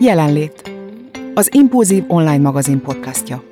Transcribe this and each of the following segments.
Jelenlét. Az Impulzív online magazin podcastja.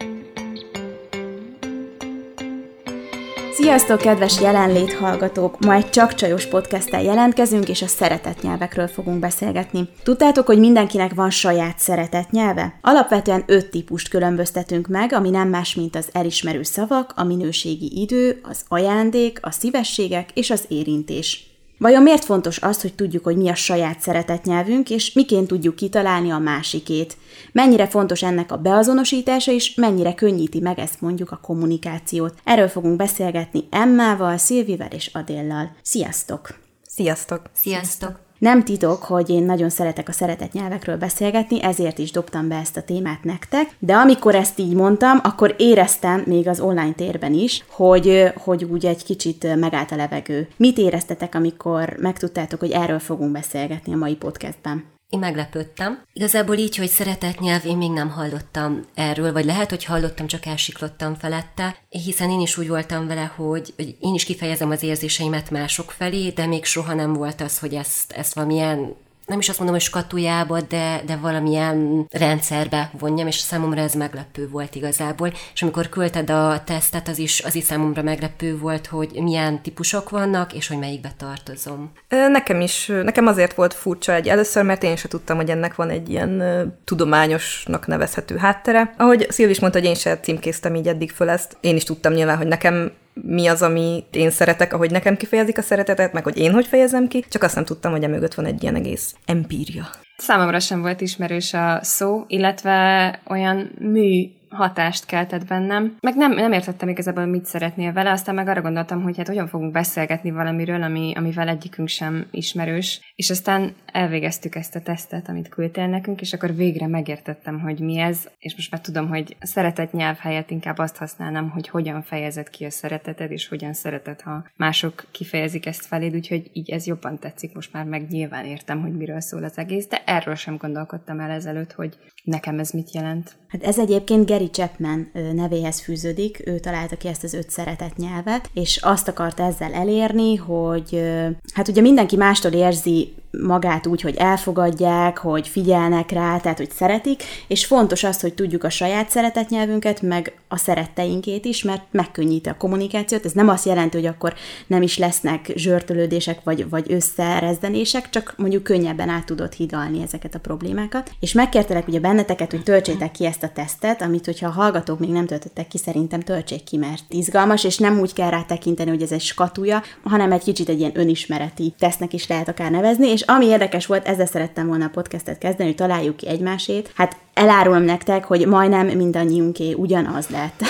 Sziasztok, kedves jelenlét hallgatók! Ma egy csak csajos podcasttel jelentkezünk, és a szeretett nyelvekről fogunk beszélgetni. Tudtátok, hogy mindenkinek van saját szeretett nyelve? Alapvetően öt típust különböztetünk meg, ami nem más, mint az elismerő szavak, a minőségi idő, az ajándék, a szívességek és az érintés. Vajon miért fontos az, hogy tudjuk, hogy mi a saját szeretett nyelvünk, és miként tudjuk kitalálni a másikét? Mennyire fontos ennek a beazonosítása, és mennyire könnyíti meg ezt mondjuk a kommunikációt? Erről fogunk beszélgetni Emmával, Szilvivel és Adéllal. Sziasztok! Sziasztok! Sziasztok! Nem titok, hogy én nagyon szeretek a szeretett nyelvekről beszélgetni, ezért is dobtam be ezt a témát nektek, de amikor ezt így mondtam, akkor éreztem még az online térben is, hogy, hogy úgy egy kicsit megállt a levegő. Mit éreztetek, amikor megtudtátok, hogy erről fogunk beszélgetni a mai podcastben? Én meglepődtem. Igazából így, hogy szeretett nyelv, én még nem hallottam erről, vagy lehet, hogy hallottam, csak elsiklottam felette, hiszen én is úgy voltam vele, hogy, hogy én is kifejezem az érzéseimet mások felé, de még soha nem volt az, hogy ezt, ezt valamilyen nem is azt mondom, hogy skatujába, de, de valamilyen rendszerbe vonjam, és számomra ez meglepő volt igazából. És amikor küldted a tesztet, az is, az is számomra meglepő volt, hogy milyen típusok vannak, és hogy melyikbe tartozom. Nekem is, nekem azért volt furcsa egy először, mert én sem tudtam, hogy ennek van egy ilyen tudományosnak nevezhető háttere. Ahogy Szilvi is mondta, hogy én sem címkéztem így eddig föl ezt, én is tudtam nyilván, hogy nekem mi az, ami én szeretek, ahogy nekem kifejezik a szeretetet, meg hogy én hogy fejezem ki, csak azt nem tudtam, hogy emögött van egy ilyen egész empíria. Számomra sem volt ismerős a szó, illetve olyan mű hatást keltett bennem. Meg nem, nem értettem igazából, mit szeretnél vele, aztán meg arra gondoltam, hogy hát hogyan fogunk beszélgetni valamiről, ami, amivel egyikünk sem ismerős. És aztán elvégeztük ezt a tesztet, amit küldtél nekünk, és akkor végre megértettem, hogy mi ez, és most már tudom, hogy a szeretet nyelv helyett inkább azt használnám, hogy hogyan fejezed ki a szereteted, és hogyan szereted, ha mások kifejezik ezt feléd, úgyhogy így ez jobban tetszik, most már meg nyilván értem, hogy miről szól az egész, de erről sem gondolkodtam el ezelőtt, hogy nekem ez mit jelent. Hát ez egyébként Gary Chapman nevéhez fűződik, ő találta ki ezt az öt szeretett nyelvet, és azt akarta ezzel elérni, hogy hát ugye mindenki mástól érzi magát úgy, hogy elfogadják, hogy figyelnek rá, tehát hogy szeretik, és fontos az, hogy tudjuk a saját szeretetnyelvünket, meg a szeretteinkét is, mert megkönnyíti a kommunikációt. Ez nem azt jelenti, hogy akkor nem is lesznek zsörtölődések, vagy, vagy összerezdenések, csak mondjuk könnyebben át tudod hidalni ezeket a problémákat. És megkértelek ugye benneteket, hogy töltsétek ki ezt a tesztet, amit, hogyha a hallgatók még nem töltöttek ki, szerintem töltsék ki, mert izgalmas, és nem úgy kell rá tekinteni, hogy ez egy skatuja, hanem egy kicsit egy ilyen önismereti tesznek is lehet akár nevezni, és ami érdekes volt, ezzel szerettem volna a podcastet kezdeni, hogy találjuk ki egymásét. Hát elárulom nektek, hogy majdnem mindannyiunké ugyanaz lett.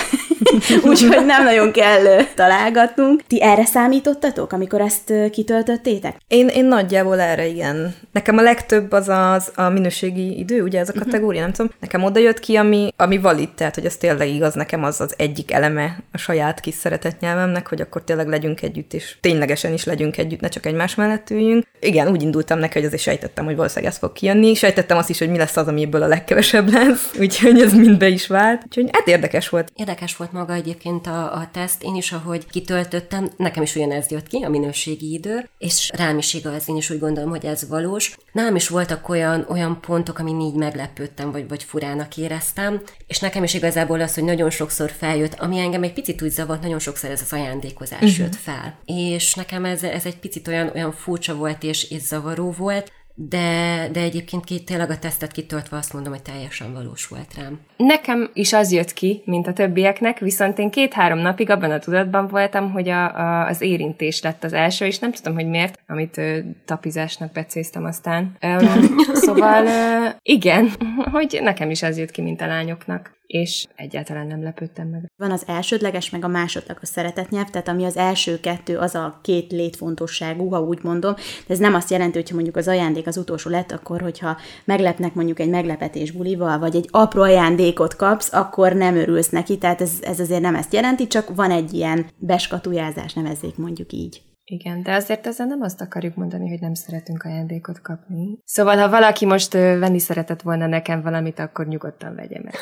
Úgyhogy nem nagyon kell találgatnunk. Ti erre számítottatok, amikor ezt kitöltöttétek? Én, én nagyjából erre igen. Nekem a legtöbb az az a minőségi idő, ugye ez a mhm. kategória, nem tudom. Nekem oda jött ki, ami, ami valid, tehát hogy ez tényleg igaz, nekem az az egyik eleme a saját kis szeretett nyelvemnek, hogy akkor tényleg legyünk együtt, és ténylegesen is legyünk együtt, ne csak egymás mellett üljünk. Igen, úgy indultam neki, hogy azért sejtettem, hogy valószínűleg ez fog kijönni. Sejtettem azt is, hogy mi lesz az, amiből a legkevesebb lesz, úgyhogy ez mind be is vált. Úgyhogy hát érdekes volt. Érdekes volt maga egyébként a, a teszt. Én is, ahogy kitöltöttem, nekem is ugyanez jött ki, a minőségi idő, és rám is igaz, én is úgy gondolom, hogy ez valós. Nálam is voltak olyan, olyan pontok, amin így meglepődtem, vagy, vagy furának éreztem, és nekem is igazából az, hogy nagyon sokszor feljött, ami engem egy picit úgy zavart, nagyon sokszor ez az ajándékozás uh-huh. jött fel. És nekem ez, ez egy picit olyan, olyan furcsa volt és, és zavaró volt, de, de egyébként ki, tényleg a tesztet kitöltve azt mondom, hogy teljesen valós volt rám. Nekem is az jött ki, mint a többieknek, viszont én két-három napig abban a tudatban voltam, hogy a, a, az érintés lett az első, és nem tudom, hogy miért, amit ö, tapizásnak becéztem aztán. Ö, szóval ö, igen, hogy nekem is az jött ki, mint a lányoknak és egyáltalán nem lepődtem meg. Van az elsődleges, meg a másodlagos szeretetnyelv, tehát ami az első kettő, az a két létfontosságú, ha úgy mondom, de ez nem azt jelenti, hogy mondjuk az ajándék az utolsó lett, akkor hogyha meglepnek mondjuk egy meglepetés bulival, vagy egy apró ajándékot kapsz, akkor nem örülsz neki, tehát ez, ez azért nem ezt jelenti, csak van egy ilyen beskatujázás, nevezzék mondjuk így. Igen, de azért ezzel nem azt akarjuk mondani, hogy nem szeretünk ajándékot kapni. Szóval, ha valaki most venni szeretett volna nekem valamit, akkor nyugodtan vegye meg.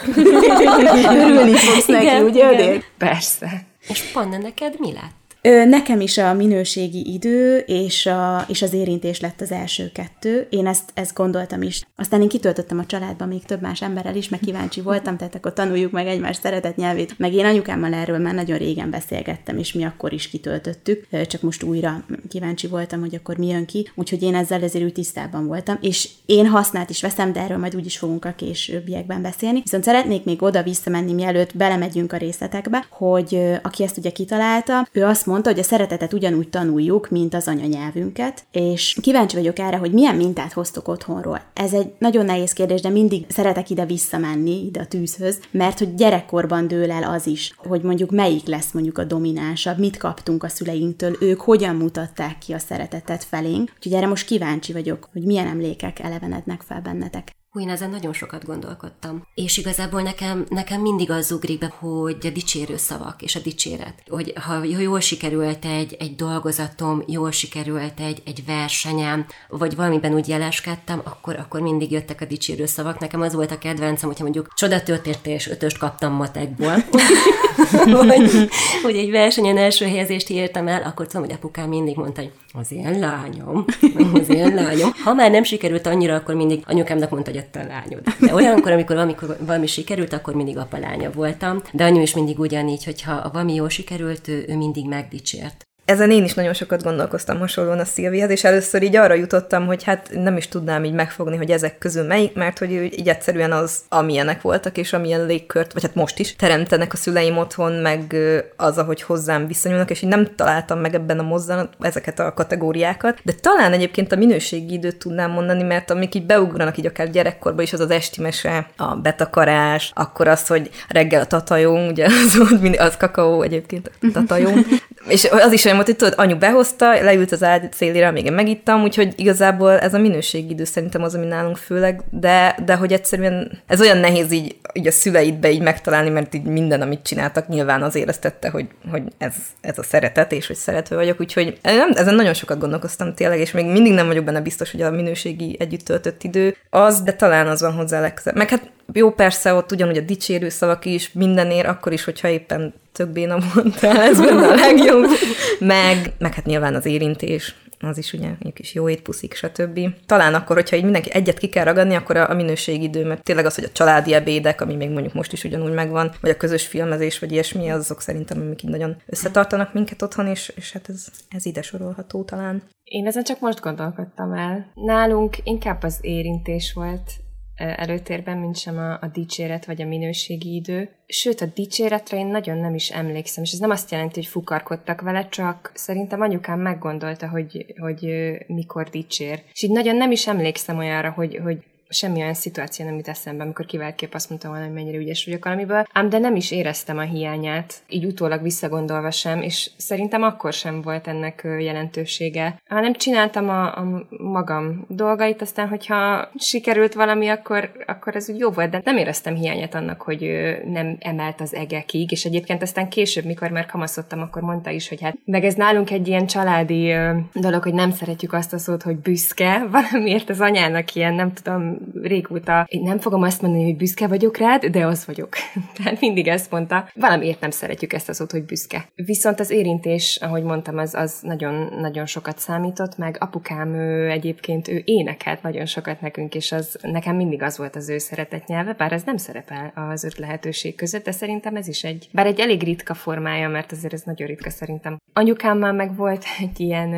Örülni fogsz neki, ugye, igen. Persze. És Panna, neked mi lett? Nekem is a minőségi idő és, a, és az érintés lett az első kettő. Én ezt, ezt gondoltam is. Aztán én kitöltöttem a családban még több más emberrel is, meg kíváncsi voltam, tehát akkor tanuljuk meg egymás szeretet nyelvét. Meg én anyukámmal erről már nagyon régen beszélgettem, és mi akkor is kitöltöttük, csak most újra kíváncsi voltam, hogy akkor mi jön ki. Úgyhogy én ezzel ezért úgy tisztában voltam, és én használt is veszem, de erről majd úgy is fogunk a későbbiekben beszélni. Viszont szeretnék még oda visszamenni, mielőtt belemegyünk a részletekbe, hogy aki ezt ugye kitalálta, ő azt mondta, hogy a szeretetet ugyanúgy tanuljuk, mint az anyanyelvünket, és kíváncsi vagyok erre, hogy milyen mintát hoztok otthonról. Ez egy nagyon nehéz kérdés, de mindig szeretek ide visszamenni, ide a tűzhöz, mert hogy gyerekkorban dől el az is, hogy mondjuk melyik lesz mondjuk a dominánsabb, mit kaptunk a szüleinktől, ők hogyan mutatták ki a szeretetet felénk. Úgyhogy erre most kíváncsi vagyok, hogy milyen emlékek elevenednek fel bennetek. Hú, én ezen nagyon sokat gondolkodtam. És igazából nekem, nekem mindig az ugrik be, hogy a dicsérő szavak és a dicséret. Hogy ha jól sikerült egy, egy dolgozatom, jól sikerült egy, egy versenyem, vagy valamiben úgy jeleskedtem, akkor, akkor mindig jöttek a dicsérő szavak. Nekem az volt a kedvencem, hogyha mondjuk csoda történt és ötöst kaptam matekból. hogy, hogy egy versenyen első helyezést írtam el, akkor tudom, hogy apukám mindig mondta, hogy az én lányom, az én lányom. Ha már nem sikerült annyira, akkor mindig anyukámnak mondta, hogy a te lányod. De olyankor, amikor amikor valami sikerült, akkor mindig apa lánya voltam. De anyu is mindig ugyanígy, hogyha valami jól sikerült, ő, ő mindig megdicsért. Ezen én is nagyon sokat gondolkoztam hasonlóan a Szilvihez, és először így arra jutottam, hogy hát nem is tudnám így megfogni, hogy ezek közül melyik, mert hogy így egyszerűen az, amilyenek voltak, és amilyen légkört, vagy hát most is teremtenek a szüleim otthon, meg az, ahogy hozzám viszonyulnak, és így nem találtam meg ebben a mozzanat ezeket a kategóriákat, de talán egyébként a minőségi időt tudnám mondani, mert amik így beugranak így akár gyerekkorban is, az az esti mese, a betakarás, akkor az, hogy reggel a tatajó, ugye az, az, kakaó egyébként a tatajó, és az is hogy tudod, anyu behozta, leült az ágy szélére, még én megittam, úgyhogy igazából ez a minőségidő szerintem az, ami nálunk főleg, de, de hogy egyszerűen ez olyan nehéz így, így a szüleidbe így megtalálni, mert így minden, amit csináltak, nyilván az éreztette, hogy, hogy ez, ez a szeretet, és hogy szerető vagyok, úgyhogy nem, ezen nagyon sokat gondolkoztam tényleg, és még mindig nem vagyok benne biztos, hogy a minőségi együtt töltött idő az, de talán az van hozzá legközelebb. Meg hát jó, persze ott ugyanúgy a dicsérő szavak is mindenért, akkor is, hogyha éppen tök béna mondtál, ez benne a legjobb. meg, meg hát nyilván az érintés, az is ugye mondjuk is jó étpuszik, stb. Talán akkor, hogyha így mindenki egyet ki kell ragadni, akkor a, a minőségidő, mert tényleg az, hogy a családi ebédek, ami még mondjuk most is ugyanúgy megvan, vagy a közös filmezés, vagy ilyesmi, azok szerintem, amik így nagyon összetartanak minket otthon, és, és hát ez, ez ide sorolható talán. Én ezen csak most gondolkodtam el. Nálunk inkább az érintés volt előtérben, mint sem a, a dicséret vagy a minőségi idő. Sőt, a dicséretre én nagyon nem is emlékszem, és ez nem azt jelenti, hogy fukarkodtak vele, csak szerintem anyukám meggondolta, hogy, hogy mikor dicsér. És így nagyon nem is emlékszem olyanra, hogy, hogy semmi olyan szituáció nem jut eszembe, amikor kiváltképp azt mondtam volna, hogy mennyire ügyes vagyok valamiből, ám de nem is éreztem a hiányát, így utólag visszagondolva sem, és szerintem akkor sem volt ennek jelentősége, hanem csináltam a, a magam dolgait, aztán hogyha sikerült valami, akkor, akkor ez úgy jó volt, de nem éreztem hiányát annak, hogy nem emelt az egekig, és egyébként aztán később, mikor már kamaszodtam, akkor mondta is, hogy hát meg ez nálunk egy ilyen családi dolog, hogy nem szeretjük azt a szót, hogy büszke, valamiért az anyának ilyen, nem tudom, régóta, én nem fogom azt mondani, hogy büszke vagyok rád, de az vagyok. Tehát mindig ezt mondta. Valamiért nem szeretjük ezt az szót, hogy büszke. Viszont az érintés, ahogy mondtam, az, az nagyon, nagyon sokat számított, meg apukám ő egyébként ő énekelt nagyon sokat nekünk, és az nekem mindig az volt az ő szeretett nyelve, bár ez nem szerepel az öt lehetőség között, de szerintem ez is egy, bár egy elég ritka formája, mert azért ez nagyon ritka szerintem. Anyukámmal meg volt egy ilyen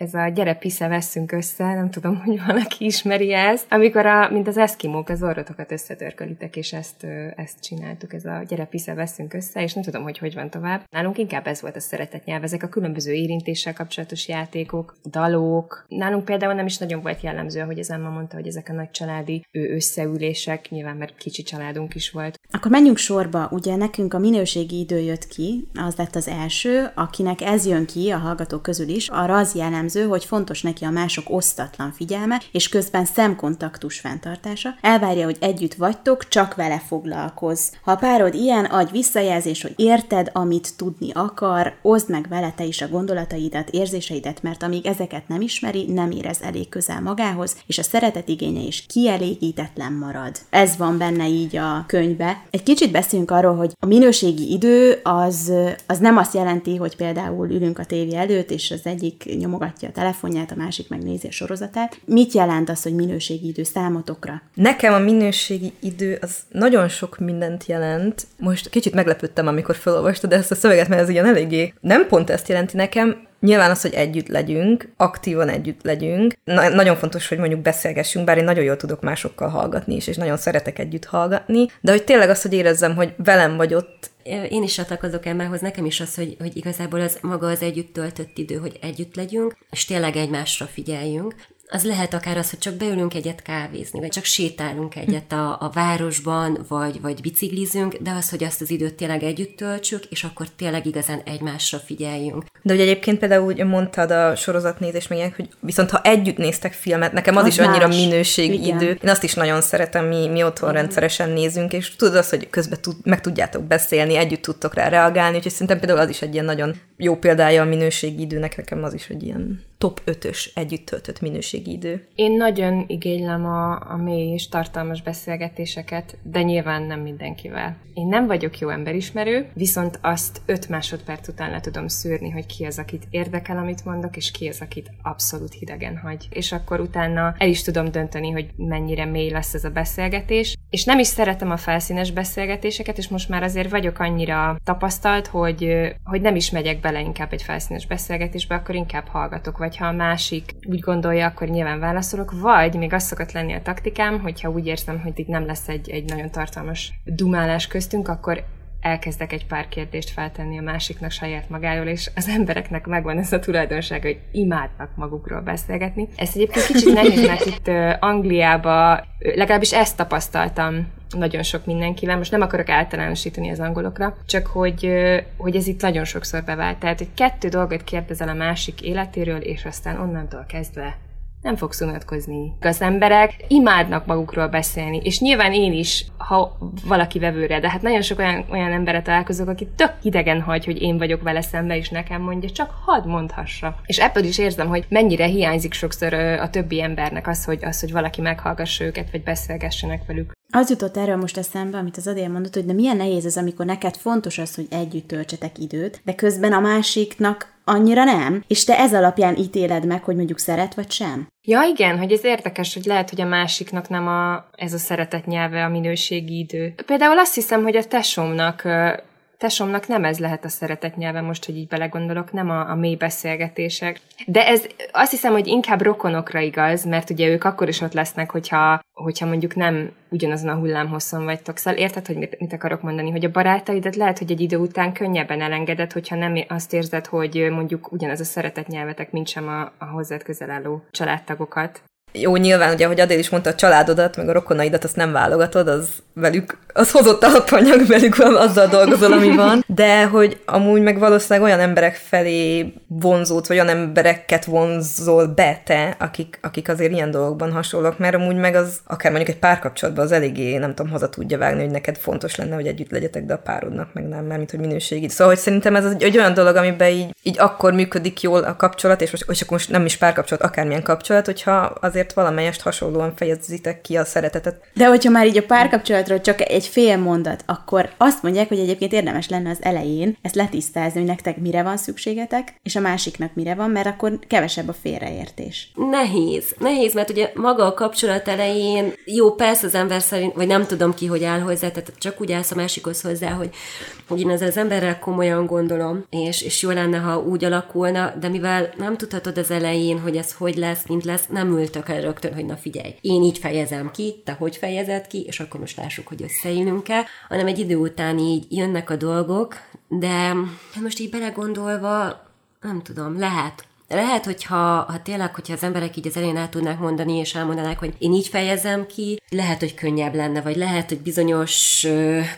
ez a gyere pisze veszünk össze, nem tudom, hogy valaki ismeri ezt, amikor a, mint az eszkimók az orrotokat összetörkölitek, és ezt, ezt csináltuk, ez a gyere pisze veszünk össze, és nem tudom, hogy hogy van tovább. Nálunk inkább ez volt a szeretet nyelv, ezek a különböző érintéssel kapcsolatos játékok, dalok. Nálunk például nem is nagyon volt jellemző, hogy az Emma mondta, hogy ezek a nagy családi összeülések, nyilván mert kicsi családunk is volt. Akkor menjünk sorba, ugye nekünk a minőségi idő jött ki, az lett az első, akinek ez jön ki a hallgatók közül is, arra az jellemző, jellemző, hogy fontos neki a mások osztatlan figyelme, és közben szemkontaktus fenntartása. Elvárja, hogy együtt vagytok, csak vele foglalkozz. Ha a párod ilyen, adj visszajelzés, hogy érted, amit tudni akar, oszd meg vele te is a gondolataidat, érzéseidet, mert amíg ezeket nem ismeri, nem érez elég közel magához, és a szeretet igénye is kielégítetlen marad. Ez van benne így a könyvbe, Egy kicsit beszéljünk arról, hogy a minőségi idő az, az nem azt jelenti, hogy például ülünk a tévé előtt, és az egyik nyomogatja a telefonját, a másik megnézi a sorozatát. Mit jelent az, hogy minőségi idő számotokra? Nekem a minőségi idő az nagyon sok mindent jelent. Most kicsit meglepődtem, amikor felolvastad ezt a szöveget, mert ez ilyen eléggé nem pont ezt jelenti nekem, Nyilván az, hogy együtt legyünk, aktívan együtt legyünk. Na, nagyon fontos, hogy mondjuk beszélgessünk, bár én nagyon jól tudok másokkal hallgatni is, és nagyon szeretek együtt hallgatni, de hogy tényleg azt, hogy érezzem, hogy velem vagy ott, én is csatlakozok Emmához, nekem is az, hogy, hogy igazából az maga az együtt töltött idő, hogy együtt legyünk, és tényleg egymásra figyeljünk az lehet akár az, hogy csak beülünk egyet kávézni, vagy csak sétálunk egyet a, a városban, vagy, vagy biciklizünk, de az, hogy azt az időt tényleg együtt töltsük, és akkor tényleg igazán egymásra figyeljünk. De ugye egyébként például úgy mondtad a sorozatnézés meg ilyen, hogy viszont ha együtt néztek filmet, nekem az, az is más. annyira minőségi idő. Én azt is nagyon szeretem, mi, mi otthon Igen. rendszeresen nézünk, és tudod azt, hogy közben tud, meg tudjátok beszélni, együtt tudtok rá reagálni, úgyhogy szerintem például az is egy ilyen nagyon jó példája a minőségi időnek, nekem az is egy ilyen top 5-ös együtt töltött minőségi idő. Én nagyon igénylem a, a mély és tartalmas beszélgetéseket, de nyilván nem mindenkivel. Én nem vagyok jó emberismerő, viszont azt 5 másodperc után le tudom szűrni, hogy ki az, akit érdekel, amit mondok, és ki az, akit abszolút hidegen hagy. És akkor utána el is tudom dönteni, hogy mennyire mély lesz ez a beszélgetés. És nem is szeretem a felszínes beszélgetéseket, és most már azért vagyok annyira tapasztalt, hogy, hogy nem is megyek bele inkább egy felszínes beszélgetésbe, akkor inkább hallgatok, vagy ha a másik úgy gondolja, akkor nyilván válaszolok, vagy még az szokott lenni a taktikám, hogyha úgy érzem, hogy itt nem lesz egy, egy nagyon tartalmas dumálás köztünk, akkor elkezdek egy pár kérdést feltenni a másiknak saját magáról, és az embereknek megvan ez a tulajdonság, hogy imádnak magukról beszélgetni. Ez egyébként kicsit nehéz, mert itt Angliába legalábbis ezt tapasztaltam nagyon sok mindenkivel. Most nem akarok általánosítani az angolokra, csak hogy, hogy ez itt nagyon sokszor bevált. Tehát, hogy kettő dolgot kérdezel a másik életéről, és aztán onnantól kezdve nem fogsz unatkozni. Az emberek imádnak magukról beszélni, és nyilván én is, ha valaki vevőre, de hát nagyon sok olyan, olyan emberre találkozok, aki tök idegen hagy, hogy én vagyok vele szembe, és nekem mondja, csak hadd mondhassa. És ebből is érzem, hogy mennyire hiányzik sokszor a többi embernek az, hogy, az, hogy valaki meghallgassa őket, vagy beszélgessenek velük. Az jutott erről most eszembe, amit az Adél mondott, hogy de milyen nehéz ez, amikor neked fontos az, hogy együtt töltsetek időt, de közben a másiknak annyira nem, és te ez alapján ítéled meg, hogy mondjuk szeret vagy sem. Ja, igen, hogy ez érdekes, hogy lehet, hogy a másiknak nem a, ez a szeretet nyelve a minőségi idő. Például azt hiszem, hogy a tesómnak tesomnak nem ez lehet a szeretet nyelve, most, hogy így belegondolok, nem a, a mély beszélgetések. De ez azt hiszem, hogy inkább rokonokra igaz, mert ugye ők akkor is ott lesznek, hogyha, hogyha mondjuk nem ugyanazon a hullámhosszon vagytok. Szóval érted, hogy mit, mit akarok mondani, hogy a barátaidat lehet, hogy egy idő után könnyebben elengeded, hogyha nem azt érzed, hogy mondjuk ugyanaz a szeretet nyelvetek, mint sem a, a hozzád közel álló családtagokat. Jó, nyilván ugye, hogy Adél is mondta, a családodat, meg a rokonaidat, azt nem válogatod, az velük, az hozott alapanyag, velük van, azzal dolgozol, ami van, de hogy amúgy meg valószínűleg olyan emberek felé vonzód, vagy olyan embereket vonzol be te, akik, akik azért ilyen dolgokban hasonlók, mert amúgy meg az, akár mondjuk egy párkapcsolatban az eléggé, nem tudom, haza tudja vágni, hogy neked fontos lenne, hogy együtt legyetek, de a párodnak meg nem, mert mint hogy minőségi. Szóval, hogy szerintem ez egy, egy olyan dolog, amiben így, így akkor működik jól a kapcsolat, és most, és akkor most nem is párkapcsolat, akármilyen kapcsolat, hogyha azért azért valamelyest hasonlóan fejezitek ki a szeretetet. De hogyha már így a párkapcsolatról csak egy fél mondat, akkor azt mondják, hogy egyébként érdemes lenne az elején ezt letisztázni, hogy nektek mire van szükségetek, és a másiknak mire van, mert akkor kevesebb a félreértés. Nehéz. Nehéz, mert ugye maga a kapcsolat elején, jó, persze az ember szerint, vagy nem tudom ki, hogy áll hozzá, tehát csak úgy állsz a másikhoz hozzá, hogy, hogy én ezzel az emberrel komolyan gondolom, és, és jó lenne, ha úgy alakulna, de mivel nem tudhatod az elején, hogy ez hogy lesz, mint lesz, nem ültök el rögtön, hogy na figyelj, én így fejezem ki, te hogy fejezed ki, és akkor most lássuk, hogy összeélünk-e, hanem egy idő után így jönnek a dolgok, de most így belegondolva, nem tudom, lehet, lehet, hogyha ha tényleg, hogyha az emberek így az elején el tudnák mondani, és elmondanák, hogy én így fejezem ki, lehet, hogy könnyebb lenne, vagy lehet, hogy bizonyos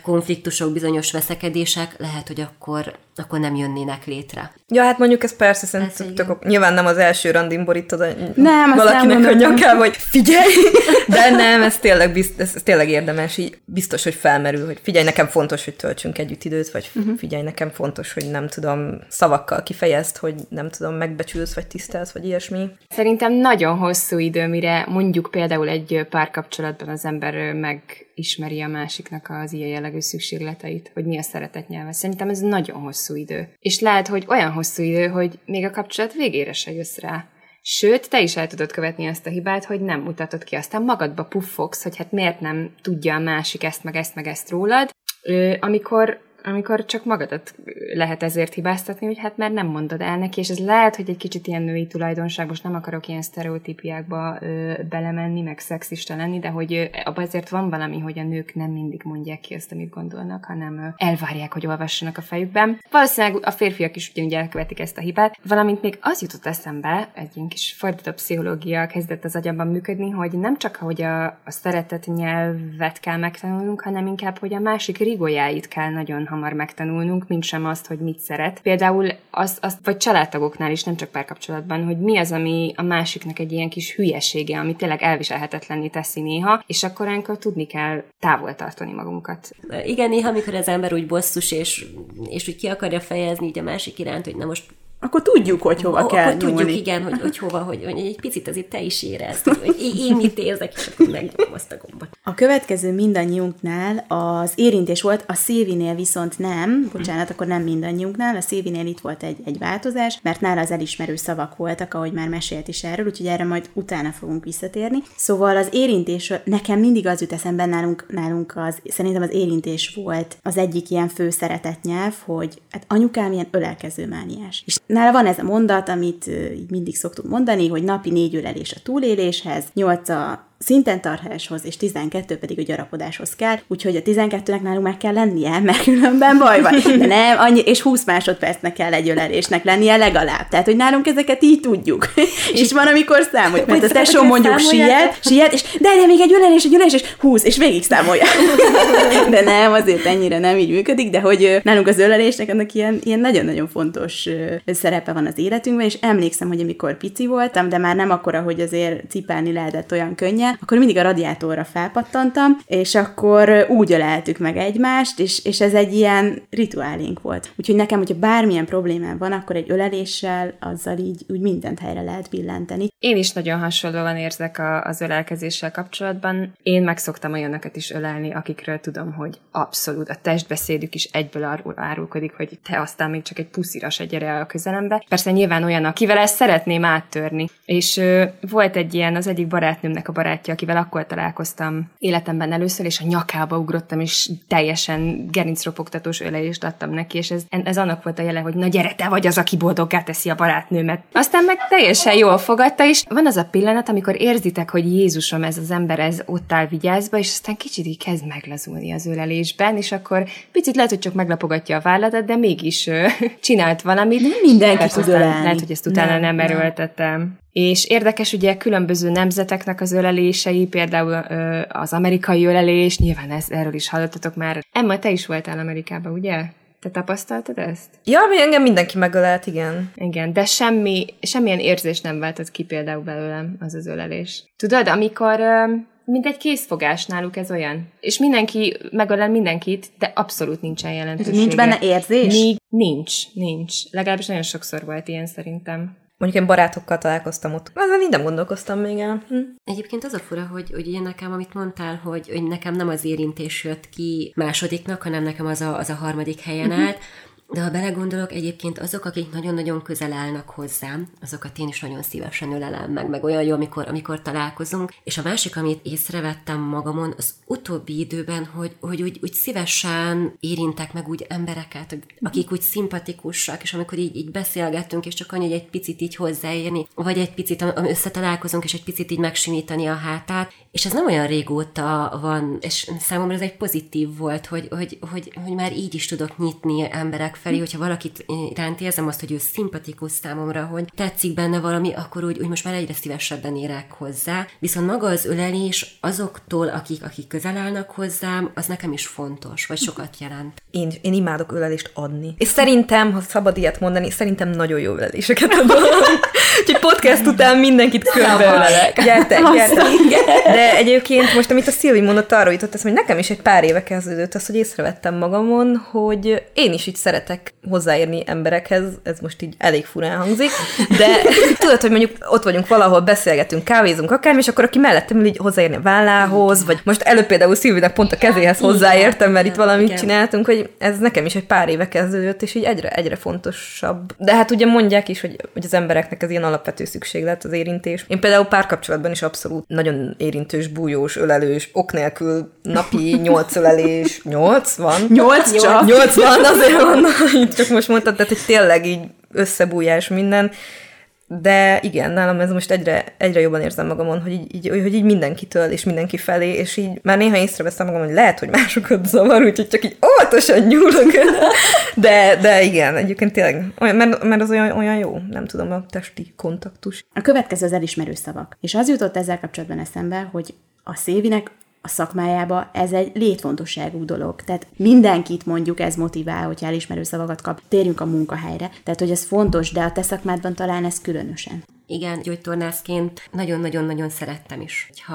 konfliktusok, bizonyos veszekedések, lehet, hogy akkor, akkor nem jönnének létre. Ja, hát mondjuk ez persze, szerintem tök, nyilván nem az első randin borítod nem, valakinek a nyakával, hogy figyelj, de nem, ez tényleg, bizt, ez, ez tényleg érdemes, így biztos, hogy felmerül, hogy figyelj, nekem fontos, hogy töltsünk együtt időt, vagy uh-huh. figyelj, nekem fontos, hogy nem tudom, szavakkal kifejezt, hogy nem tudom, megbecsülsz, vagy tisztelsz, vagy ilyesmi. Szerintem nagyon hosszú idő, mire mondjuk például egy párkapcsolatban az ember megismeri a másiknak az ilyen jellegű szükségleteit, hogy mi a szeretet nyelve. Szerintem ez nagyon hosszú idő. És lehet, hogy olyan hosszú idő, hogy még a kapcsolat végére se jössz rá. Sőt, te is el tudod követni ezt a hibát, hogy nem mutatod ki. Aztán magadba puffogsz, hogy hát miért nem tudja a másik ezt, meg ezt, meg ezt rólad. Amikor amikor csak magadat lehet ezért hibáztatni, hogy hát már nem mondod el neki, és ez lehet, hogy egy kicsit ilyen női tulajdonság, most nem akarok ilyen sztereotípiákba ö, belemenni, meg szexista lenni, de hogy abban azért van valami, hogy a nők nem mindig mondják ki azt, amit gondolnak, hanem ö, elvárják, hogy olvassanak a fejükben. Valószínűleg a férfiak is ugyanúgy elkövetik ezt a hibát, valamint még az jutott eszembe, egy ilyen kis fordított pszichológia kezdett az agyamban működni, hogy nem csak, hogy a, a szeretet nyelvet kell megtanulnunk, hanem inkább, hogy a másik rigójáit kell nagyon hamar megtanulnunk, mint sem azt, hogy mit szeret. Például az, az vagy családtagoknál is, nem csak párkapcsolatban, hogy mi az, ami a másiknak egy ilyen kis hülyesége, ami tényleg elviselhetetlenné teszi néha, és akkor ilyenkor tudni kell távol tartani magunkat. Igen, néha, amikor az ember úgy bosszus, és, és úgy ki akarja fejezni így a másik iránt, hogy na most akkor tudjuk, hogy hova akkor kell tudjuk, nyúlni. igen, hogy, hogy hova, hogy, hogy egy picit azért te is érezd, hogy, én, mit érzek, és akkor megnyomom azt a gombot. A következő mindannyiunknál az érintés volt, a Szévinél viszont nem, bocsánat, akkor nem mindannyiunknál, a Szévinél itt volt egy, egy változás, mert nála az elismerő szavak voltak, ahogy már mesélt is erről, úgyhogy erre majd utána fogunk visszatérni. Szóval az érintés, nekem mindig az jut eszembe nálunk, nálunk az, szerintem az érintés volt az egyik ilyen fő szeretett nyelv, hogy hát anyukám ilyen ölelkező mániás. És nála van ez a mondat, amit így mindig szoktunk mondani, hogy napi négy ölelés a túléléshez, nyolc a szinten tartáshoz, és 12 pedig a gyarapodáshoz kell, úgyhogy a 12-nek nálunk meg kell lennie, mert különben baj van. De nem, annyi, és 20 másodpercnek kell egy ölelésnek lennie legalább. Tehát, hogy nálunk ezeket így tudjuk. és van, amikor számoljuk, mert a tesó mondjuk siet, siet, és de, de még egy ölelés, egy ölelés, és 20, és végig számolja. de nem, azért ennyire nem így működik, de hogy nálunk az ölelésnek annak ilyen, ilyen nagyon-nagyon fontos szerepe van az életünkben, és emlékszem, hogy amikor pici voltam, de már nem akkora, hogy azért cipelni lehetett olyan könnyen, akkor mindig a radiátorra felpattantam, és akkor úgy öleltük meg egymást, és, és ez egy ilyen rituálénk volt. Úgyhogy nekem, hogyha bármilyen problémám van, akkor egy öleléssel azzal így úgy mindent helyre lehet billenteni. Én is nagyon hasonlóan érzek a, az ölelkezéssel kapcsolatban. Én meg szoktam olyanokat is ölelni, akikről tudom, hogy abszolút a testbeszédük is egyből arról árulkodik, hogy te aztán még csak egy puszira se gyere a közelembe. Persze nyilván olyan, akivel ezt szeretném áttörni. És ö, volt egy ilyen, az egyik barátnőmnek a barátja, akivel akkor találkoztam életemben először, és a nyakába ugrottam, és teljesen gerincropogtatós ölelést adtam neki, és ez, ez annak volt a jele, hogy na gyere, te vagy az, aki boldoggá teszi a barátnőmet. Aztán meg teljesen jól fogadta, és van az a pillanat, amikor érzitek, hogy Jézusom, ez az ember, ez ott áll vigyázba, és aztán kicsit így kezd meglazulni az ölelésben, és akkor picit lehet, hogy csak meglapogatja a válladat, de mégis ö, csinált valamit. Mindenki tud ölelni. Lehet, hogy ezt utána nem, Nem, erőltettem. És érdekes ugye különböző nemzeteknek az ölelései, például ö, az amerikai ölelés, nyilván ez, erről is hallottatok már. Emma, te is voltál Amerikában, ugye? Te tapasztaltad ezt? Ja, mi engem mindenki megölelt, igen. Igen, de semmi, semmilyen érzés nem váltott ki például belőlem az az ölelés. Tudod, amikor ö, mint egy készfogás náluk ez olyan. És mindenki megölel mindenkit, de abszolút nincsen jelentősége. Nincs benne érzés? Míg nincs, nincs. Legalábbis nagyon sokszor volt ilyen szerintem. Mondjuk én barátokkal találkoztam ott. Ezzel minden gondolkoztam még el. Hm. Egyébként az a fura, hogy, hogy ugye nekem, amit mondtál, hogy, hogy nekem nem az érintés jött ki másodiknak, hanem nekem az a, az a harmadik helyen Mhm. állt, de ha belegondolok, egyébként azok, akik nagyon-nagyon közel állnak hozzám, azokat én is nagyon szívesen ölelem meg, meg olyan jó, amikor, amikor találkozunk. És a másik, amit észrevettem magamon az utóbbi időben, hogy, hogy úgy, úgy szívesen érintek meg úgy embereket, akik úgy szimpatikusak, és amikor így, így beszélgettünk, és csak annyi, hogy egy picit így hozzáérni, vagy egy picit összetalálkozunk, és egy picit így megsimítani a hátát, és ez nem olyan régóta van, és számomra ez egy pozitív volt, hogy, hogy, hogy, hogy már így is tudok nyitni emberek felé, hogyha valakit iránt érzem azt, hogy ő szimpatikus számomra, hogy tetszik benne valami, akkor úgy, úgy most már egyre szívesebben érek hozzá. Viszont maga az ölelés azoktól, akik, akik közel állnak hozzám, az nekem is fontos, vagy sokat jelent. Én, én imádok ölelést adni. És szerintem, ha szabad ilyet mondani, szerintem nagyon jó öleléseket adom. Úgyhogy podcast után mindenkit körbeölelek. Gyertek, gyertek. De egyébként most, amit a Szilvi mondott, arra jutott, hogy nekem is egy pár éve kezdődött az, hogy észrevettem magamon, hogy én is így szeretek hozzáérni emberekhez, ez most így elég furán hangzik, de tudod, hogy mondjuk ott vagyunk valahol, beszélgetünk, kávézunk akármi, és akkor aki mellettem ül így hozzáérni a vállához, vagy most előbb például Szilvinek pont a kezéhez hozzáértem, mert itt valamit Igen. csináltunk, hogy ez nekem is egy pár éve kezdődött, és így egyre, egyre fontosabb. De hát ugye mondják is, hogy, hogy az embereknek ez ilyen alapvető szükséglet az érintés. Én például párkapcsolatban is abszolút nagyon érintős, bújós, ölelős, ok nélkül napi nyolc ölelés, nyolc van? Nyolc csak? Nyolc van, azért van, itt csak most mondtad, tehát hogy tényleg így összebújás minden. De igen, nálam ez most egyre, egyre jobban érzem magamon, hogy így, így, hogy így mindenkitől és mindenki felé, és így már néha észreveszem magam, hogy lehet, hogy másokat zavar, úgyhogy csak így óvatosan nyúlok. De, de igen, egyébként tényleg, olyan, mert, mert az olyan, olyan jó, nem tudom, a testi kontaktus. A következő az elismerő szavak. És az jutott ezzel kapcsolatban eszembe, hogy a Szévinek a szakmájába ez egy létfontosságú dolog. Tehát mindenkit mondjuk ez motivál, hogyha elismerő szavakat kap. Térjünk a munkahelyre. Tehát, hogy ez fontos, de a te szakmádban talán ez különösen. Igen, gyógytornászként nagyon-nagyon-nagyon szerettem is, ha,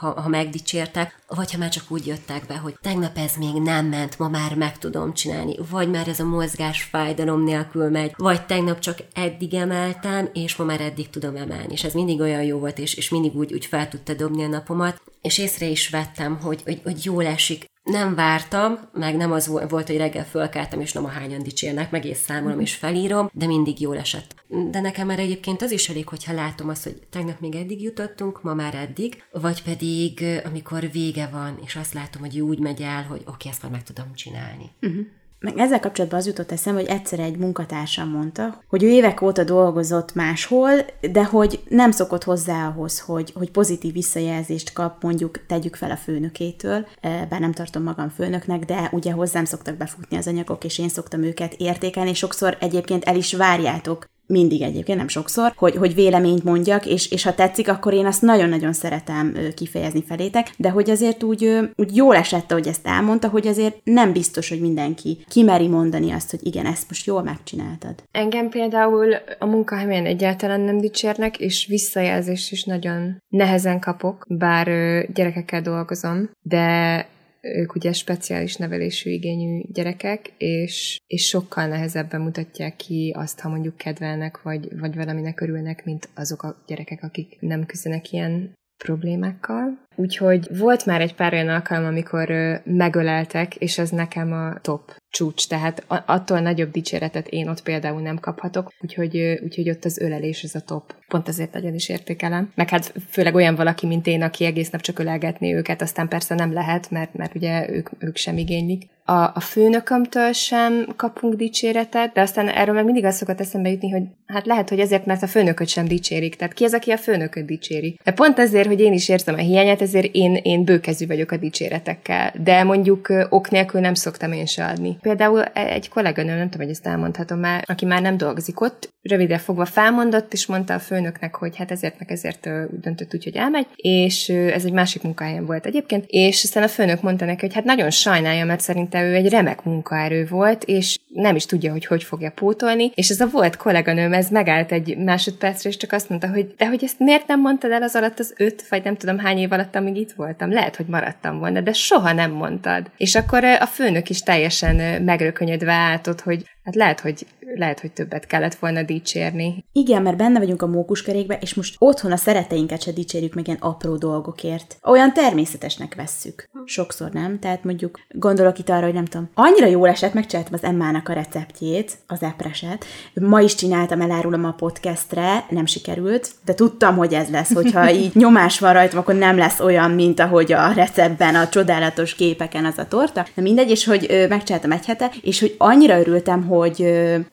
ha, ha megdicsértek, vagy ha már csak úgy jöttek be, hogy tegnap ez még nem ment, ma már meg tudom csinálni, vagy már ez a mozgás fájdalom nélkül megy, vagy tegnap csak eddig emeltem, és ma már eddig tudom emelni. És ez mindig olyan jó volt, és, és mindig úgy, úgy fel tudta dobni a napomat, és észre is vettem, hogy, hogy, hogy jól esik nem vártam, meg nem az volt, hogy reggel fölkeltem, és nem a hányan dicsérnek, meg és számolom, és felírom, de mindig jól esett. De nekem már egyébként az is elég, hogyha látom azt, hogy tegnap még eddig jutottunk, ma már eddig, vagy pedig amikor vége van, és azt látom, hogy úgy megy el, hogy oké, okay, ezt már meg tudom csinálni. Uh-huh. Meg ezzel kapcsolatban az jutott eszembe, hogy egyszer egy munkatársam mondta, hogy ő évek óta dolgozott máshol, de hogy nem szokott hozzá ahhoz, hogy, hogy pozitív visszajelzést kap, mondjuk tegyük fel a főnökétől, e, bár nem tartom magam főnöknek, de ugye hozzám szoktak befutni az anyagok, és én szoktam őket értékelni, és sokszor egyébként el is várjátok mindig egyébként, nem sokszor, hogy, hogy véleményt mondjak, és, és ha tetszik, akkor én azt nagyon-nagyon szeretem kifejezni felétek, de hogy azért úgy, úgy jól esett, hogy ezt elmondta, hogy azért nem biztos, hogy mindenki kimeri mondani azt, hogy igen, ezt most jól megcsináltad. Engem például a munkahelyen egyáltalán nem dicsérnek, és visszajelzést is nagyon nehezen kapok, bár gyerekekkel dolgozom, de ők ugye speciális nevelésű igényű gyerekek, és, és sokkal nehezebben mutatják ki azt, ha mondjuk kedvelnek, vagy, vagy valaminek örülnek, mint azok a gyerekek, akik nem küzdenek ilyen problémákkal. Úgyhogy volt már egy pár olyan alkalom, amikor megöleltek, és ez nekem a top csúcs, tehát attól nagyobb dicséretet én ott például nem kaphatok, úgyhogy, úgyhogy ott az ölelés ez a top. Pont azért nagyon is értékelem. Meg hát főleg olyan valaki, mint én, aki egész nap csak ölelgetni őket, aztán persze nem lehet, mert, mert ugye ők, ők sem igénylik. A, a főnökömtől sem kapunk dicséretet, de aztán erről meg mindig az szokott eszembe jutni, hogy hát lehet, hogy ezért, mert a főnököt sem dicsérik. Tehát ki az, aki a főnököt dicséri? De pont azért, hogy én is érzem a hiányát, ezért én, én bőkezű vagyok a dicséretekkel. De mondjuk ok nélkül nem szoktam én se adni. Például egy kolléganő, nem tudom, hogy ezt elmondhatom már, aki már nem dolgozik ott, rövidre fogva felmondott, és mondta a főnöknek, hogy hát ezért meg ezért döntött úgy, hogy elmegy, és ez egy másik munkahelyen volt egyébként, és aztán a főnök mondta neki, hogy hát nagyon sajnálja, mert szerinte ő egy remek munkaerő volt, és nem is tudja, hogy hogy fogja pótolni, és ez a volt kolléganőm, ez megállt egy másodpercre, és csak azt mondta, hogy de hogy ezt miért nem mondtad el az alatt az öt, vagy nem tudom hány év alatt, amíg itt voltam, lehet, hogy maradtam volna, de soha nem mondtad. És akkor a főnök is teljesen megrökönyödve álltott, hogy hát lehet, hogy lehet, hogy többet kellett volna dicsérni. Igen, mert benne vagyunk a mókuskerékbe, és most otthon a szereteinket se dicsérjük meg ilyen apró dolgokért. Olyan természetesnek vesszük. Sokszor nem. Tehát mondjuk gondolok itt arra, hogy nem tudom, annyira jól esett, megcsináltam az Emmának a receptjét, az epreset. Ma is csináltam, elárulom a podcastre, nem sikerült, de tudtam, hogy ez lesz, hogyha így nyomás van rajta, akkor nem lesz olyan, mint ahogy a receptben, a csodálatos képeken az a torta. De mindegy, és hogy megcsináltam egy hete, és hogy annyira örültem, hogy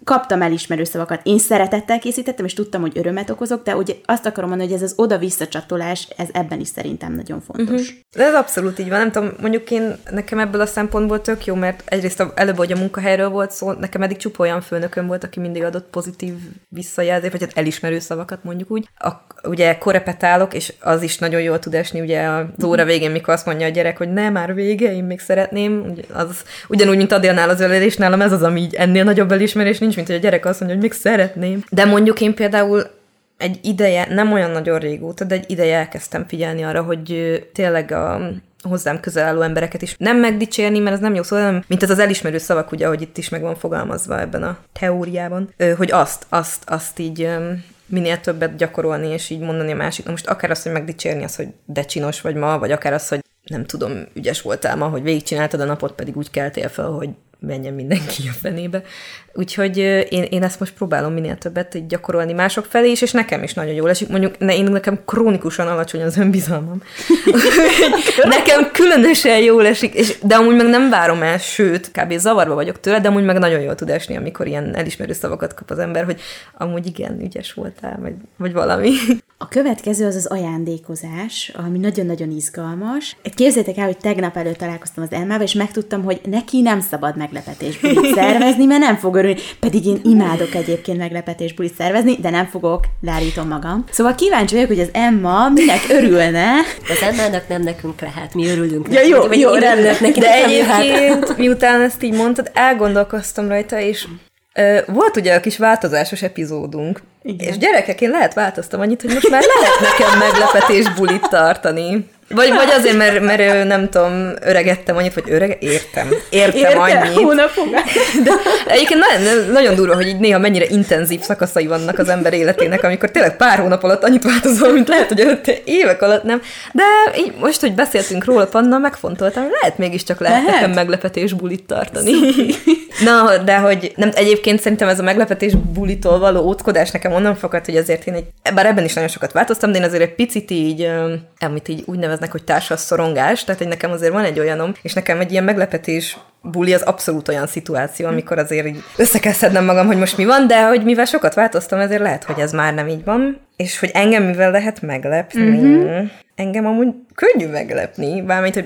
kaptam elismerő szavakat. Én szeretettel készítettem, és tudtam, hogy örömet okozok, de ugye azt akarom mondani, hogy ez az oda-visszacsatolás, ez ebben is szerintem nagyon fontos. Uh-huh. De ez abszolút így van. Nem tudom, mondjuk én nekem ebből a szempontból tök jó, mert egyrészt előbb, hogy a munkahelyről volt szó, nekem eddig csupa olyan főnököm volt, aki mindig adott pozitív visszajelzést, vagy hát elismerő szavakat mondjuk úgy. A, ugye korepetálok, és az is nagyon jól tud esni, ugye az óra végén, mikor azt mondja a gyerek, hogy nem már vége, én még szeretném, az ugyanúgy, mint Adélnál az ölelés, nálam ez az, ami így ennél nagyobb elismerés nincs, mint hogy a gyerek azt mondja, hogy még szeretném. De mondjuk én például egy ideje, nem olyan nagyon régóta, de egy ideje elkezdtem figyelni arra, hogy tényleg a hozzám közel álló embereket is nem megdicsérni, mert ez nem jó szó, hanem mint ez az elismerő szavak, ugye, ahogy itt is meg van fogalmazva ebben a teóriában, hogy azt, azt, azt így minél többet gyakorolni, és így mondani a másiknak. Most akár azt, hogy megdicsérni az, hogy de csinos vagy ma, vagy akár az, hogy nem tudom, ügyes voltál ma, hogy végigcsináltad a napot, pedig úgy keltél fel, hogy menjen mindenki a fenébe. Úgyhogy én, én ezt most próbálom minél többet gyakorolni mások felé is, és nekem is nagyon jól esik. Mondjuk ne, én nekem krónikusan alacsony az önbizalmam. nekem különösen jól esik, és, de amúgy meg nem várom el, sőt, kb. zavarba vagyok tőle, de amúgy meg nagyon jól tud esni, amikor ilyen elismerő szavakat kap az ember, hogy amúgy igen, ügyes voltál, vagy, vagy valami. A következő az az ajándékozás, ami nagyon-nagyon izgalmas. Képzeljétek el, hogy tegnap előtt találkoztam az Elmával, és megtudtam, hogy neki nem szabad meglepetésbulit szervezni, mert nem fog örülni. Pedig én imádok egyébként meglepetésbulit szervezni, de nem fogok, leállítom magam. Szóval kíváncsi vagyok, hogy az Emma minek örülne. Az Emmának nem nekünk lehet, mi örülünk ja, jó, neki, jó, rendben. Neki de egyébként, miután ezt így mondtad, elgondolkoztam rajta, és volt ugye a kis változásos epizódunk, Igen. és gyerekek, én lehet változtam annyit, hogy most már lehet nekem meglepetés bulit tartani. Vagy, vagy azért, mert, mert nem tudom, öregettem annyit, vagy öreg, értem. Értem Érte, annyit. Hónapokban. De egyébként nagyon, nagyon durva, hogy így néha mennyire intenzív szakaszai vannak az ember életének, amikor tényleg pár hónap alatt annyit változol, mint lehet, hogy előtte évek alatt nem. De így most, hogy beszéltünk róla, Panna, megfontoltam, hogy lehet mégiscsak lehet, lehet. nekem meglepetés bulit tartani. Na, de hogy nem, egyébként szerintem ez a meglepetés bulitól való ótkodás nekem onnan fakad, hogy azért én egy, bár ebben is nagyon sokat változtam, de én azért egy picit így, amit így úgy neveznek, hogy társas szorongás, tehát hogy nekem azért van egy olyanom, és nekem egy ilyen meglepetés buli az abszolút olyan szituáció, amikor azért így össze kell szednem magam, hogy most mi van, de hogy mivel sokat változtam, ezért lehet, hogy ez már nem így van, és hogy engem mivel lehet meglepni. Mm-hmm. Engem amúgy könnyű meglepni, bármint, hogy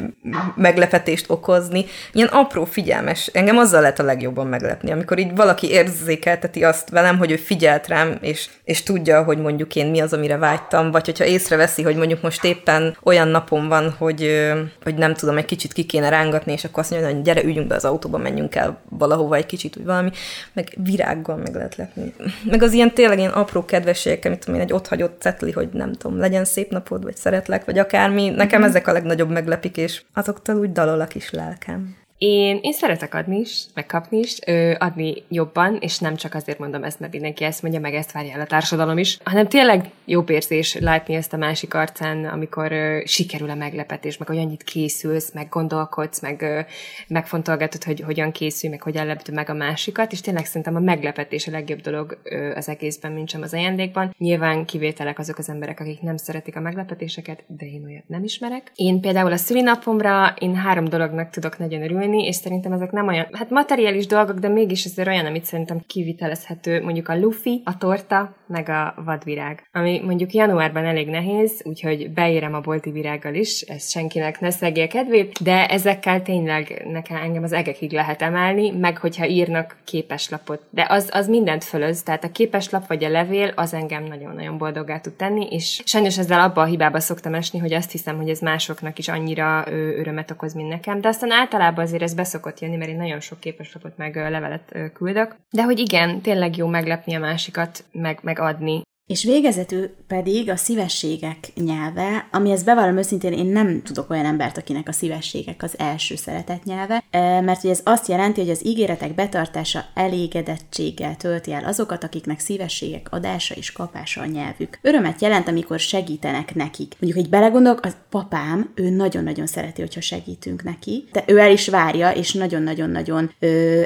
meglepetést okozni. Ilyen apró, figyelmes. Engem azzal lehet a legjobban meglepni, amikor így valaki érzékelteti azt velem, hogy ő figyelt rám, és, és tudja, hogy mondjuk én mi az, amire vágytam, vagy hogyha észreveszi, hogy mondjuk most éppen olyan napom van, hogy, hogy nem tudom, egy kicsit ki kéne rángatni, és akkor azt mondja, hogy gyere, üljünk be az autóba, menjünk el valahova egy kicsit, vagy valami, meg virággal meg lehet lepni. Meg az ilyen tényleg ilyen apró kedvességek, amit tudom én, egy otthagyott cetli, hogy nem tudom, legyen szép napod, vagy szeretlek, vagy akármi, Nekem mm-hmm. ezek a legnagyobb meglepik, és azoktól úgy dalol a kis lelkem. Én, én szeretek adni is, meg kapni is, ö, adni jobban, és nem csak azért mondom ezt, mert mindenki ezt mondja, meg ezt várja el a társadalom is, hanem tényleg jobb érzés látni ezt a másik arcán, amikor ö, sikerül a meglepetés, meg hogy annyit készülsz, meg gondolkodsz, meg ö, megfontolgatod, hogy hogyan készül, meg hogyan lepd meg a másikat, és tényleg szerintem a meglepetés a legjobb dolog ö, az egészben, mint sem az ajándékban. Nyilván kivételek azok az emberek, akik nem szeretik a meglepetéseket, de én olyat nem ismerek. Én például a szülinapomra én három dolognak tudok nagyon örülni, élni, és szerintem ezek nem olyan, hát materiális dolgok, de mégis azért olyan, amit szerintem kivitelezhető, mondjuk a lufi, a torta, meg a vadvirág. Ami mondjuk januárban elég nehéz, úgyhogy beérem a bolti virággal is, ez senkinek ne szegje kedvét, de ezekkel tényleg nekem engem az egekig lehet emelni, meg hogyha írnak képeslapot. De az, az mindent fölöz, tehát a képeslap vagy a levél az engem nagyon-nagyon boldogá tud tenni, és sajnos ezzel abba a hibába szoktam esni, hogy azt hiszem, hogy ez másoknak is annyira örömet okoz, mint nekem. De aztán általában azért ez beszokott jönni, mert én nagyon sok képeslapot meg levelet küldök. De hogy igen, tényleg jó meglepni a másikat, meg, meg adni. És végezetül pedig a szívességek nyelve, amihez bevallom őszintén, én nem tudok olyan embert, akinek a szívességek az első szeretet nyelve, mert ez azt jelenti, hogy az ígéretek betartása elégedettséggel tölti el azokat, akiknek szívességek adása és kapása a nyelvük. Örömet jelent, amikor segítenek nekik. Mondjuk, hogy belegondolok, az papám, ő nagyon-nagyon szereti, hogyha segítünk neki, de ő el is várja, és nagyon-nagyon-nagyon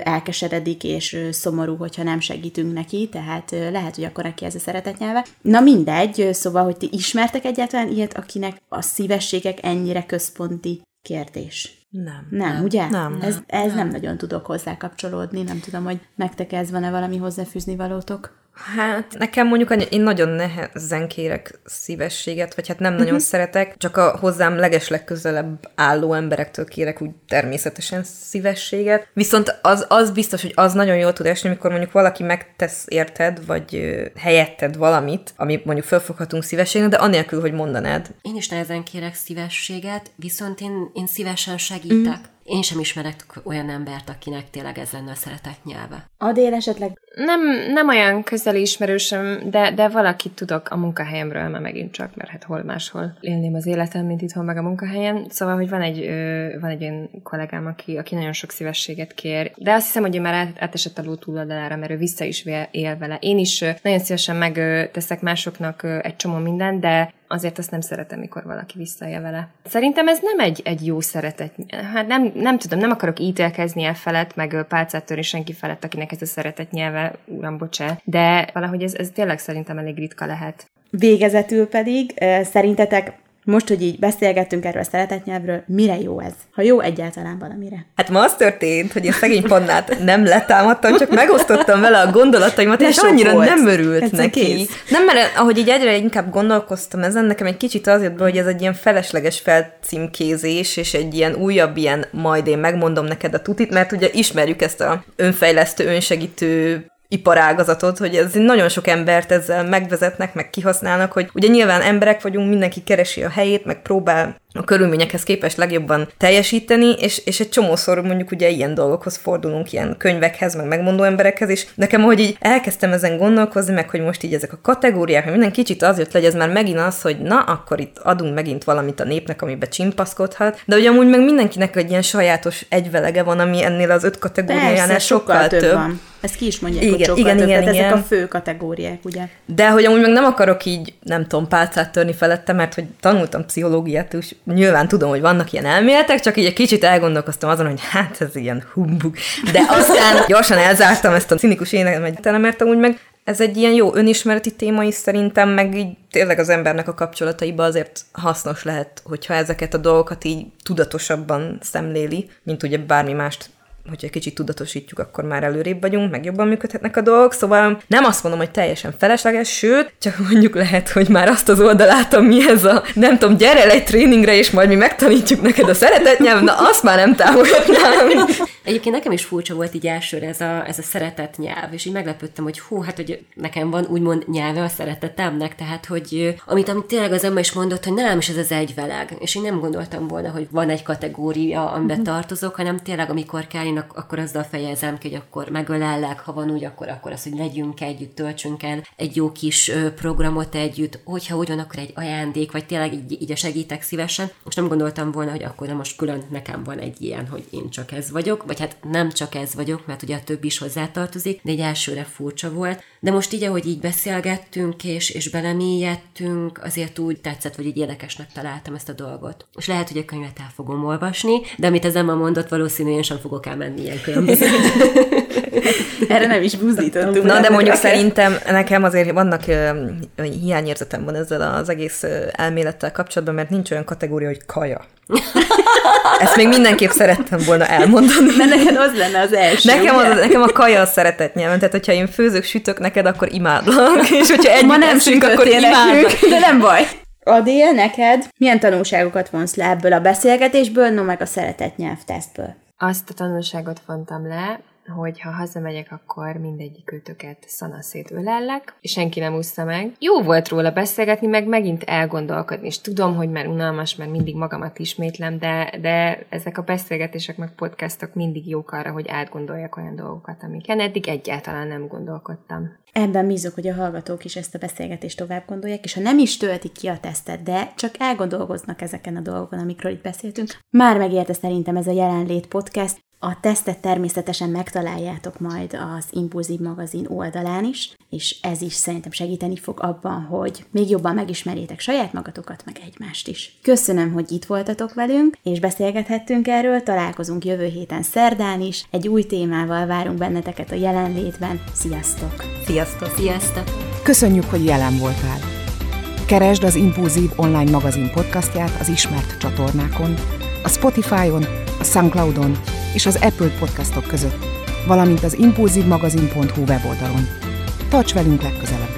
elkeseredik, és szomorú, hogyha nem segítünk neki, tehát lehet, hogy akkor neki ez a szeretet nyelve, nyelve. Na mindegy, szóval, hogy ti ismertek egyáltalán ilyet, akinek a szívességek ennyire központi kérdés. Nem. Nem, nem. ugye? Nem. Ez, ez nem. nem nagyon tudok hozzá kapcsolódni, nem tudom, hogy nektek ez van-e valami hozzáfűzni valótok? Hát nekem mondjuk én nagyon nehezen kérek szívességet, vagy hát nem nagyon uh-huh. szeretek, csak a hozzám legeslegközelebb álló emberektől kérek úgy természetesen szívességet. Viszont az, az biztos, hogy az nagyon jól tud esni, amikor mondjuk valaki megtesz érted, vagy helyetted valamit, ami mondjuk fölfoghatunk szívességnek, de anélkül, hogy mondanád. Én is nehezen kérek szívességet, viszont én, én szívesen segítek. Uh-huh. Én sem ismerek olyan embert, akinek tényleg ez lenne a szeretett nyelve. Adél esetleg? Nem, nem olyan közeli ismerősöm, de, de valakit tudok a munkahelyemről, mert megint csak, mert hát hol máshol élném az életem, mint itthon meg a munkahelyen. Szóval, hogy van egy, ö, van egy olyan kollégám, aki, aki nagyon sok szívességet kér, de azt hiszem, hogy ő már át, átesett a ló túloldalára, mert ő vissza is él vele. Én is nagyon szívesen megteszek másoknak egy csomó mindent, de azért azt nem szeretem, mikor valaki visszaél vele. Szerintem ez nem egy, egy jó szeretet. Hát nem, nem tudom, nem akarok ítélkezni el felett, meg pálcát törni senki felett, akinek ez a szeretet nyelve, uram, bocsá. De valahogy ez, ez tényleg szerintem elég ritka lehet. Végezetül pedig szerintetek most, hogy így beszélgettünk erről a szeretetnyelvről, mire jó ez? Ha jó egyáltalán valamire. Hát ma az történt, hogy én szegény pannát nem letámadtam, csak megosztottam vele a gondolataimat, és annyira volt. nem örült ez neki. Kész. Nem, mert ahogy így egyre inkább gondolkoztam ezen, nekem egy kicsit az jött be, hogy ez egy ilyen felesleges felcímkézés, és egy ilyen újabb ilyen majd én megmondom neked a tutit, mert ugye ismerjük ezt a önfejlesztő, önsegítő iparágazatot, hogy ez nagyon sok embert ezzel megvezetnek, meg kihasználnak, hogy ugye nyilván emberek vagyunk, mindenki keresi a helyét, meg próbál a körülményekhez képest legjobban teljesíteni, és, és egy csomószor mondjuk ugye ilyen dolgokhoz fordulunk, ilyen könyvekhez, meg megmondó emberekhez is. Nekem, hogy így elkezdtem ezen gondolkozni, meg hogy most így ezek a kategóriák, hogy minden kicsit az jött le, ez már megint az, hogy na, akkor itt adunk megint valamit a népnek, amiben csimpaszkodhat, de hogy amúgy meg mindenkinek egy ilyen sajátos egyvelege van, ami ennél az öt kategóriánál sokkal, sokkal több. több. Van. Ezt ki is mondják, igen, hogy igen. Igen, igen. ezek a fő kategóriák, ugye? De hogy amúgy meg nem akarok így, nem tudom, pálcát törni felette, mert hogy tanultam pszichológiát, és nyilván tudom, hogy vannak ilyen elméletek, csak így egy kicsit elgondolkoztam azon, hogy hát ez ilyen humbug. De aztán gyorsan elzártam ezt a cinikus énemet, mert amúgy meg ez egy ilyen jó önismereti téma is szerintem, meg így tényleg az embernek a kapcsolataiba azért hasznos lehet, hogyha ezeket a dolgokat így tudatosabban szemléli, mint ugye bármi mást hogyha kicsit tudatosítjuk, akkor már előrébb vagyunk, meg jobban működhetnek a dolgok, szóval nem azt mondom, hogy teljesen felesleges, sőt, csak mondjuk lehet, hogy már azt az oldalát, ami ez a, nem tudom, gyere el egy tréningre, és majd mi megtanítjuk neked a szeretetnyelv, na azt már nem támogatnám. Egyébként nekem is furcsa volt így elsőre ez a, ez a szeretet nyelv, és így meglepődtem, hogy hú, hát hogy nekem van úgymond nyelve a szeretetemnek, tehát hogy amit, amit tényleg az ember is mondott, hogy nem is ez az egyveleg, és én nem gondoltam volna, hogy van egy kategória, amiben uh-huh. tartozok, hanem tényleg amikor kell, én akkor azzal fejezem ki, hogy akkor megölellek, ha van úgy, akkor, akkor az, hogy legyünk együtt, töltsünk el egy jó kis programot együtt, hogyha úgy van, akkor egy ajándék, vagy tényleg így, így a segítek szívesen. Most nem gondoltam volna, hogy akkor nem most külön nekem van egy ilyen, hogy én csak ez vagyok, vagy hát nem csak ez vagyok, mert ugye a többi is hozzátartozik, de egy elsőre furcsa volt. De most így, ahogy így beszélgettünk, és, és belemélyedtünk, azért úgy tetszett, hogy így érdekesnek találtam ezt a dolgot. És lehet, hogy a könyvet el fogom olvasni, de amit ez Emma mondott, valószínűleg én sem fogok elmenni ilyen különböző. Erre nem is buzdítottunk. Na, de mondjuk szerintem nekem azért vannak hiányérzetem van ezzel az egész elmélettel kapcsolatban, mert nincs olyan kategória, hogy kaja. Ezt még mindenképp szerettem volna elmondani. Mert neked az lenne az első. Nekem, az, nekem a kaja a szeretet nyelven, tehát hogyha én főzök, sütök neked, akkor imádlak, és hogyha együtt Ma nem eszünk, akkor imádlak. de nem baj. Adél, neked milyen tanulságokat vonsz le ebből a beszélgetésből, no meg a szeretet nyelvtesztből? Azt a tanulságot vontam le, hogy ha hazamegyek, akkor mindegyik őtöket szanaszét ölellek, és senki nem úszta meg. Jó volt róla beszélgetni, meg megint elgondolkodni, és tudom, hogy már unalmas, mert mindig magamat ismétlem, de, de ezek a beszélgetések, meg podcastok mindig jók arra, hogy átgondoljak olyan dolgokat, amiken eddig egyáltalán nem gondolkodtam. Ebben bízok, hogy a hallgatók is ezt a beszélgetést tovább gondolják, és ha nem is töltik ki a tesztet, de csak elgondolkoznak ezeken a dolgokon, amikről itt beszéltünk, már megérte szerintem ez a jelenlét podcast, a tesztet természetesen megtaláljátok majd az Impulzív magazin oldalán is, és ez is szerintem segíteni fog abban, hogy még jobban megismerjétek saját magatokat, meg egymást is. Köszönöm, hogy itt voltatok velünk, és beszélgethettünk erről, találkozunk jövő héten szerdán is, egy új témával várunk benneteket a jelenlétben. Sziasztok! Sziasztok! Sziasztok! Köszönjük, hogy jelen voltál! Keresd az Impulzív online magazin podcastját az ismert csatornákon, a Spotify-on, Soundcloudon és az Apple podcastok között, valamint az impulzívmagazin.hu weboldalon. Tarts velünk legközelebb!